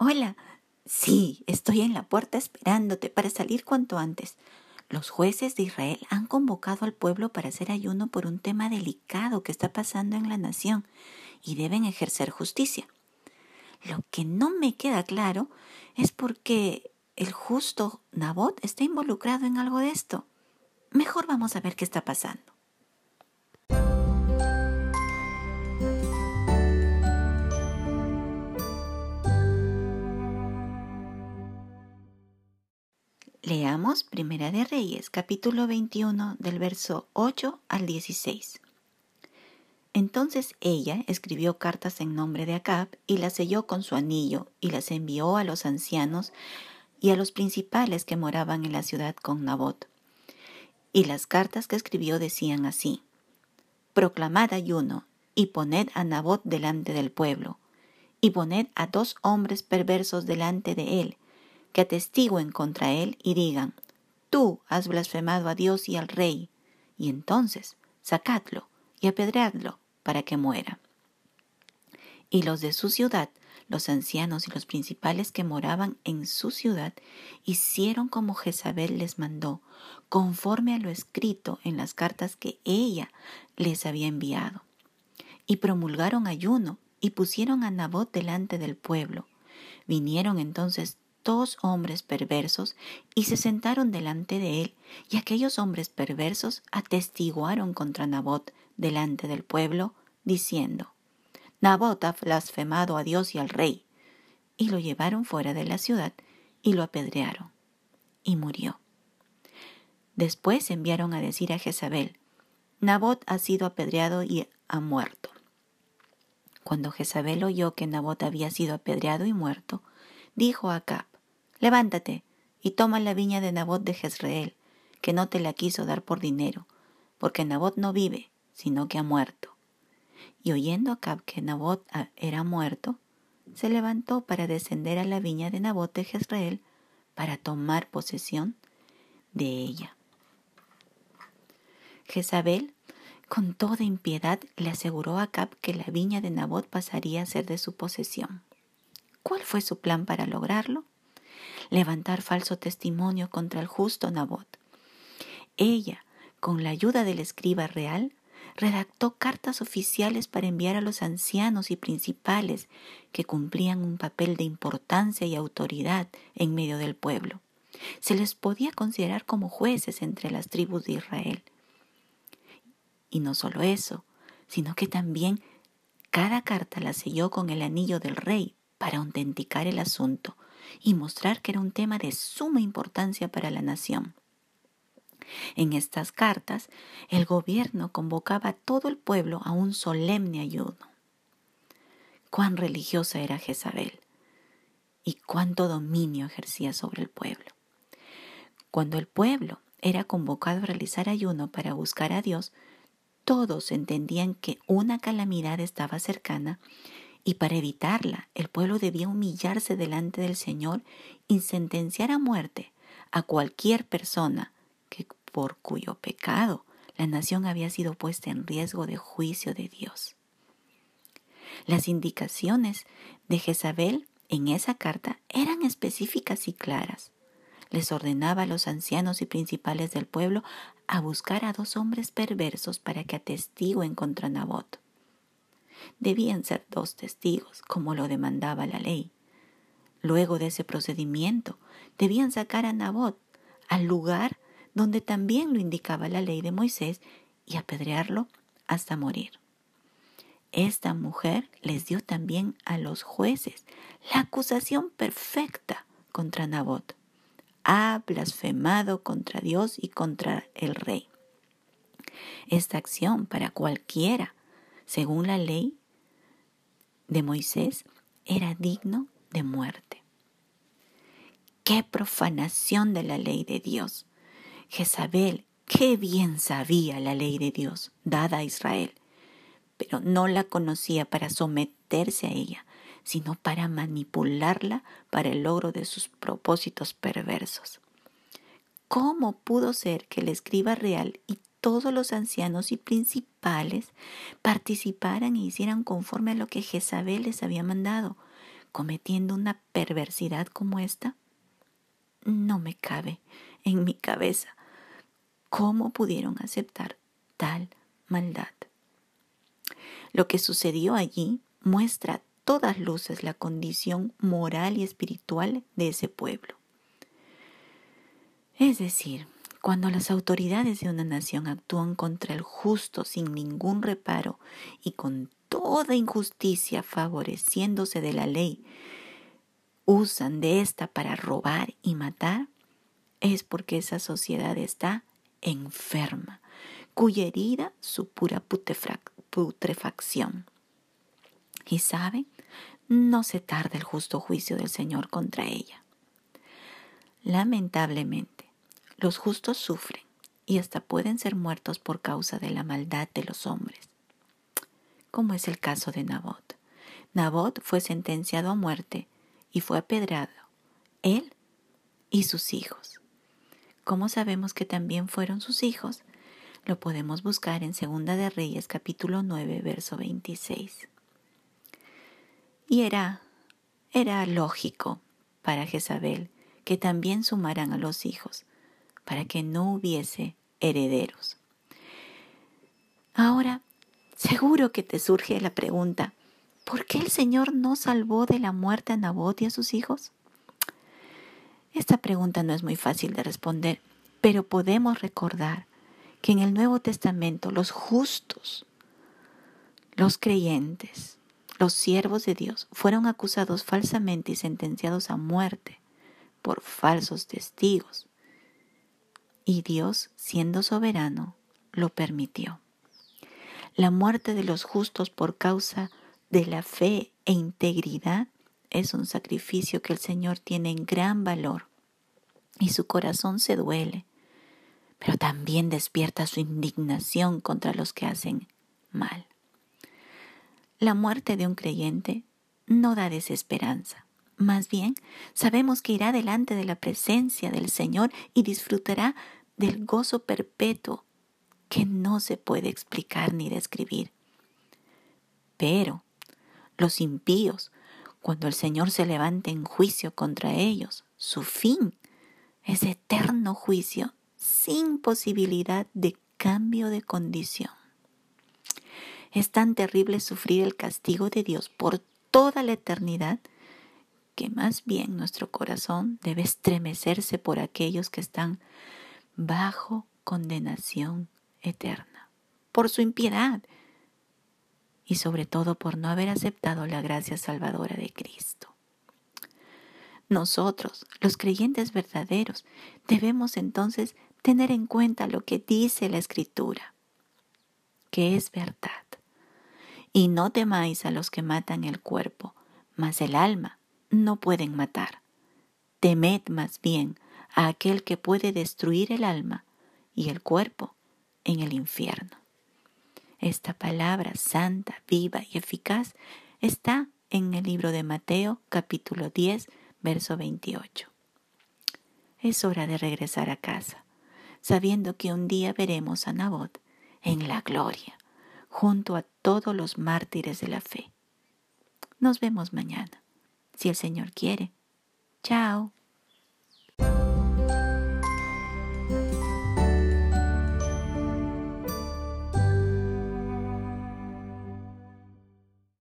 Hola. Sí, estoy en la puerta esperándote para salir cuanto antes. Los jueces de Israel han convocado al pueblo para hacer ayuno por un tema delicado que está pasando en la nación y deben ejercer justicia. Lo que no me queda claro es por qué el justo Nabot está involucrado en algo de esto. Mejor vamos a ver qué está pasando. Leamos Primera de Reyes, capítulo 21, del verso 8 al 16. Entonces ella escribió cartas en nombre de Acab y las selló con su anillo y las envió a los ancianos y a los principales que moraban en la ciudad con Nabot. Y las cartas que escribió decían así, Proclamad ayuno y poned a Nabot delante del pueblo, y poned a dos hombres perversos delante de él, que atestiguen contra él y digan, Tú has blasfemado a Dios y al rey, y entonces sacadlo y apedreadlo para que muera. Y los de su ciudad, los ancianos y los principales que moraban en su ciudad, hicieron como Jezabel les mandó, conforme a lo escrito en las cartas que ella les había enviado. Y promulgaron ayuno y pusieron a Nabot delante del pueblo. Vinieron entonces dos hombres perversos y se sentaron delante de él, y aquellos hombres perversos atestiguaron contra Nabot delante del pueblo, diciendo, Nabot ha blasfemado a Dios y al rey. Y lo llevaron fuera de la ciudad y lo apedrearon. Y murió. Después enviaron a decir a Jezabel, Nabot ha sido apedreado y ha muerto. Cuando Jezabel oyó que Nabot había sido apedreado y muerto, dijo a Levántate y toma la viña de Nabot de Jezreel, que no te la quiso dar por dinero, porque Nabot no vive, sino que ha muerto. Y oyendo Acab que Nabot era muerto, se levantó para descender a la viña de Nabot de Jezreel para tomar posesión de ella. Jezabel, con toda impiedad, le aseguró a Acab que la viña de Nabot pasaría a ser de su posesión. ¿Cuál fue su plan para lograrlo? Levantar falso testimonio contra el justo Nabot. Ella, con la ayuda del escriba real, redactó cartas oficiales para enviar a los ancianos y principales que cumplían un papel de importancia y autoridad en medio del pueblo. Se les podía considerar como jueces entre las tribus de Israel. Y no solo eso, sino que también cada carta la selló con el anillo del rey para autenticar el asunto, y mostrar que era un tema de suma importancia para la nación. En estas cartas, el gobierno convocaba a todo el pueblo a un solemne ayuno. Cuán religiosa era Jezabel y cuánto dominio ejercía sobre el pueblo. Cuando el pueblo era convocado a realizar ayuno para buscar a Dios, todos entendían que una calamidad estaba cercana y para evitarla, el pueblo debía humillarse delante del Señor y sentenciar a muerte a cualquier persona que por cuyo pecado la nación había sido puesta en riesgo de juicio de Dios. Las indicaciones de Jezabel en esa carta eran específicas y claras. Les ordenaba a los ancianos y principales del pueblo a buscar a dos hombres perversos para que atestiguen contra Nabot. Debían ser dos testigos, como lo demandaba la ley. Luego de ese procedimiento, debían sacar a Nabot al lugar donde también lo indicaba la ley de Moisés y apedrearlo hasta morir. Esta mujer les dio también a los jueces la acusación perfecta contra Nabot. Ha blasfemado contra Dios y contra el rey. Esta acción para cualquiera según la ley de Moisés, era digno de muerte. ¡Qué profanación de la ley de Dios! Jezabel, qué bien sabía la ley de Dios dada a Israel, pero no la conocía para someterse a ella, sino para manipularla para el logro de sus propósitos perversos. ¿Cómo pudo ser que el escriba real y todos los ancianos y principales participaran e hicieran conforme a lo que Jezabel les había mandado. cometiendo una perversidad como esta? No me cabe en mi cabeza cómo pudieron aceptar tal maldad. Lo que sucedió allí muestra a todas luces la condición moral y espiritual de ese pueblo. Es decir, cuando las autoridades de una nación actúan contra el justo sin ningún reparo y con toda injusticia favoreciéndose de la ley, usan de esta para robar y matar, es porque esa sociedad está enferma, cuya herida su pura putrefacción. Y saben, no se tarda el justo juicio del Señor contra ella. Lamentablemente, los justos sufren y hasta pueden ser muertos por causa de la maldad de los hombres, como es el caso de Nabot. Nabot fue sentenciado a muerte y fue apedrado, él y sus hijos. ¿Cómo sabemos que también fueron sus hijos? Lo podemos buscar en Segunda de Reyes capítulo 9, verso 26. Y era, era lógico para Jezabel que también sumaran a los hijos, para que no hubiese herederos. Ahora, seguro que te surge la pregunta, ¿por qué el Señor no salvó de la muerte a Nabot y a sus hijos? Esta pregunta no es muy fácil de responder, pero podemos recordar que en el Nuevo Testamento los justos, los creyentes, los siervos de Dios fueron acusados falsamente y sentenciados a muerte por falsos testigos y Dios, siendo soberano, lo permitió. La muerte de los justos por causa de la fe e integridad es un sacrificio que el Señor tiene en gran valor y su corazón se duele, pero también despierta su indignación contra los que hacen mal. La muerte de un creyente no da desesperanza. Más bien, sabemos que irá delante de la presencia del Señor y disfrutará del gozo perpetuo que no se puede explicar ni describir. Pero los impíos, cuando el Señor se levante en juicio contra ellos, su fin es eterno juicio sin posibilidad de cambio de condición. Es tan terrible sufrir el castigo de Dios por toda la eternidad que más bien nuestro corazón debe estremecerse por aquellos que están bajo condenación eterna por su impiedad y sobre todo por no haber aceptado la gracia salvadora de Cristo. Nosotros, los creyentes verdaderos, debemos entonces tener en cuenta lo que dice la Escritura, que es verdad. Y no temáis a los que matan el cuerpo, mas el alma no pueden matar. Temed más bien a aquel que puede destruir el alma y el cuerpo en el infierno. Esta palabra santa, viva y eficaz está en el libro de Mateo capítulo 10, verso 28. Es hora de regresar a casa, sabiendo que un día veremos a Nabot en la gloria, junto a todos los mártires de la fe. Nos vemos mañana, si el Señor quiere. Chao.